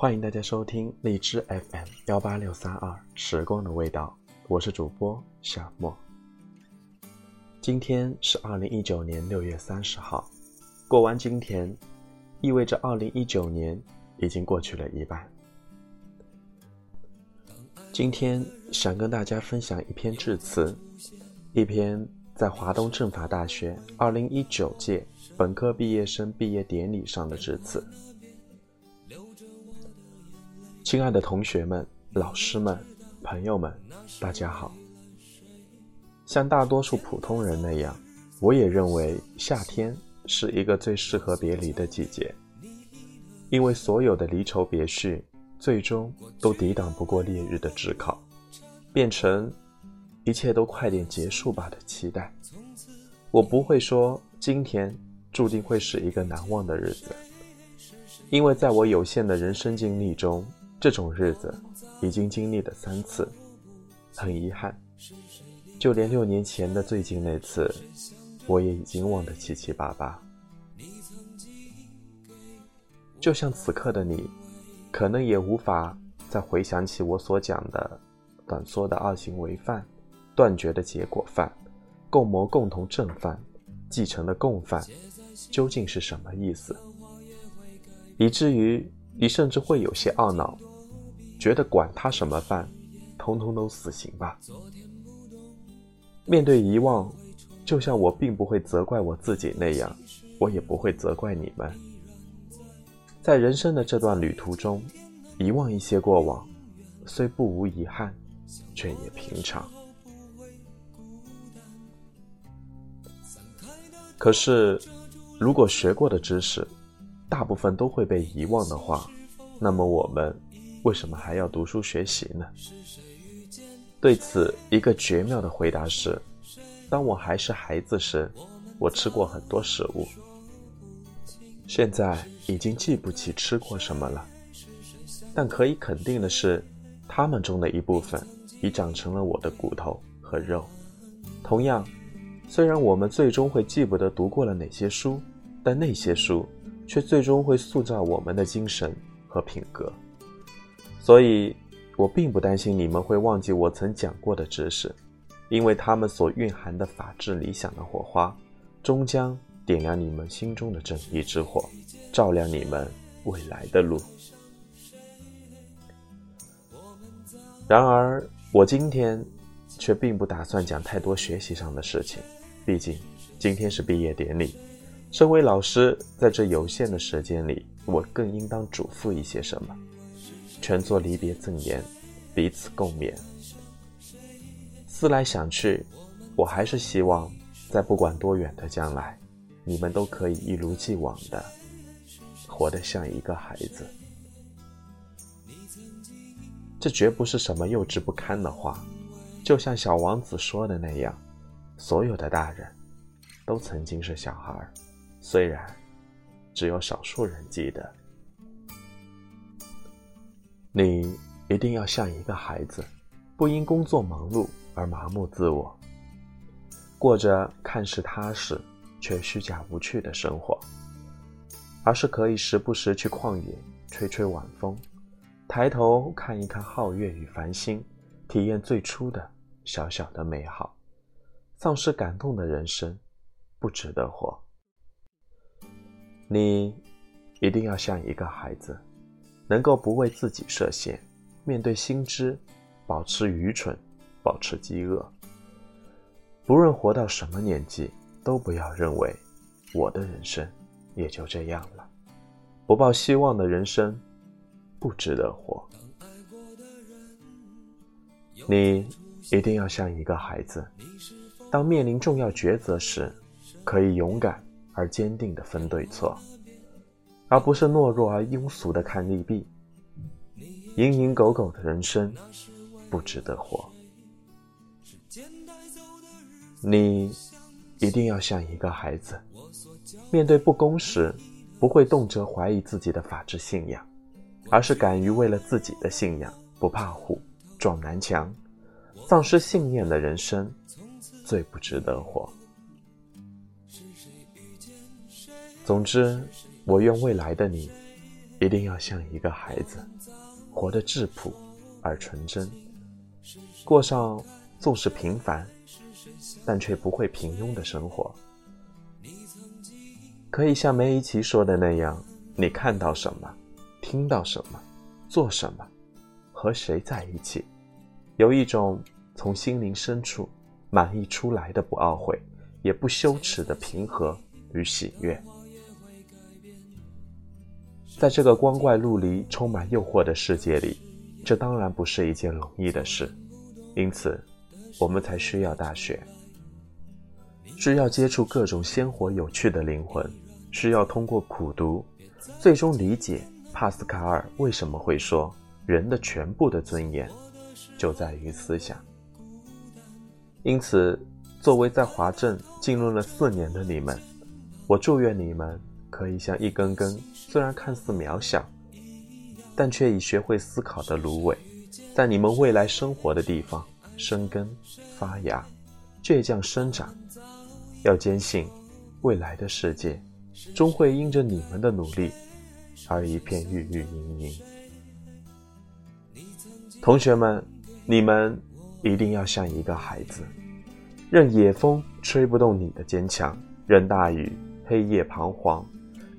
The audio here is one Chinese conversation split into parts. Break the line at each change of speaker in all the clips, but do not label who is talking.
欢迎大家收听荔枝 FM 幺八六三二时光的味道，我是主播夏沫。今天是二零一九年六月三十号，过完今天，意味着二零一九年已经过去了一半。今天想跟大家分享一篇致辞，一篇在华东政法大学二零一九届本科毕业生毕业典礼上的致辞。亲爱的同学们、老师们、朋友们，大家好。像大多数普通人那样，我也认为夏天是一个最适合别离的季节，因为所有的离愁别绪，最终都抵挡不过烈日的炙烤，变成一切都快点结束吧的期待。我不会说今天注定会是一个难忘的日子，因为在我有限的人生经历中。这种日子已经经历了三次，很遗憾，就连六年前的最近那次，我也已经忘得七七八八。就像此刻的你，可能也无法再回想起我所讲的短缩的二行为犯、断绝的结果犯、共谋共同正犯、继承的共犯究竟是什么意思，以至于你甚至会有些懊恼。觉得管他什么饭，通通都死刑吧。面对遗忘，就像我并不会责怪我自己那样，我也不会责怪你们。在人生的这段旅途中，遗忘一些过往，虽不无遗憾，却也平常。可是，如果学过的知识，大部分都会被遗忘的话，那么我们。为什么还要读书学习呢？对此，一个绝妙的回答是：当我还是孩子时，我吃过很多食物，现在已经记不起吃过什么了。但可以肯定的是，它们中的一部分已长成了我的骨头和肉。同样，虽然我们最终会记不得读过了哪些书，但那些书却最终会塑造我们的精神和品格。所以，我并不担心你们会忘记我曾讲过的知识，因为他们所蕴含的法治理想的火花，终将点亮你们心中的正义之火，照亮你们未来的路。然而，我今天却并不打算讲太多学习上的事情，毕竟今天是毕业典礼。身为老师，在这有限的时间里，我更应当嘱咐一些什么。全作离别赠言，彼此共勉。思来想去，我还是希望，在不管多远的将来，你们都可以一如既往的活得像一个孩子。这绝不是什么幼稚不堪的话，就像小王子说的那样，所有的大人都曾经是小孩，虽然只有少数人记得。你一定要像一个孩子，不因工作忙碌而麻木自我，过着看似踏实却虚假无趣的生活，而是可以时不时去旷野吹吹晚风，抬头看一看皓月与繁星，体验最初的小小的美好。丧失感动的人生，不值得活。你一定要像一个孩子。能够不为自己设限，面对新知，保持愚蠢，保持饥饿。不论活到什么年纪，都不要认为我的人生也就这样了。不抱希望的人生不值得活。你一定要像一个孩子，当面临重要抉择时，可以勇敢而坚定地分对错。而不是懦弱而庸俗的看利弊，蝇营狗苟的人生不值得活。你一定要像一个孩子，面对不公时，不会动辄怀疑自己的法治信仰，而是敢于为了自己的信仰不怕虎、撞南墙。丧失信念的人生最不值得活。总之。我愿未来的你，一定要像一个孩子，活得质朴而纯真，过上纵使平凡，但却不会平庸的生活。可以像梅贻琦说的那样，你看到什么，听到什么，做什么，和谁在一起，有一种从心灵深处满溢出来的不懊悔，也不羞耻的平和与喜悦。在这个光怪陆离、充满诱惑的世界里，这当然不是一件容易的事。因此，我们才需要大学，需要接触各种鲜活有趣的灵魂，需要通过苦读，最终理解帕斯卡尔为什么会说人的全部的尊严就在于思想。因此，作为在华政浸润了四年的你们，我祝愿你们。可以像一根根虽然看似渺小，但却已学会思考的芦苇，在你们未来生活的地方生根发芽，倔强生长。要坚信，未来的世界终会因着你们的努力而一片郁郁盈盈。同学们，你们一定要像一个孩子，任野风吹不动你的坚强，任大雨黑夜彷徨。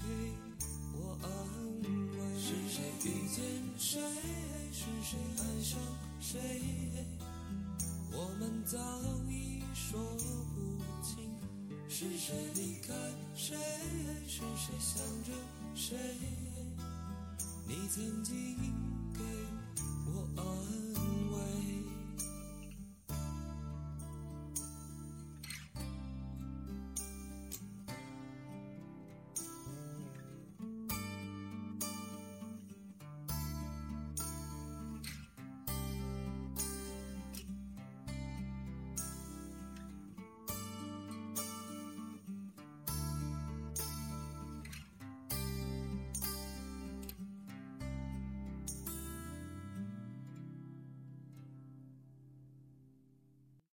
给我安慰，是谁遇见谁？是谁爱上谁？我们早已说不清。是谁离开谁？是谁想着谁？你曾经。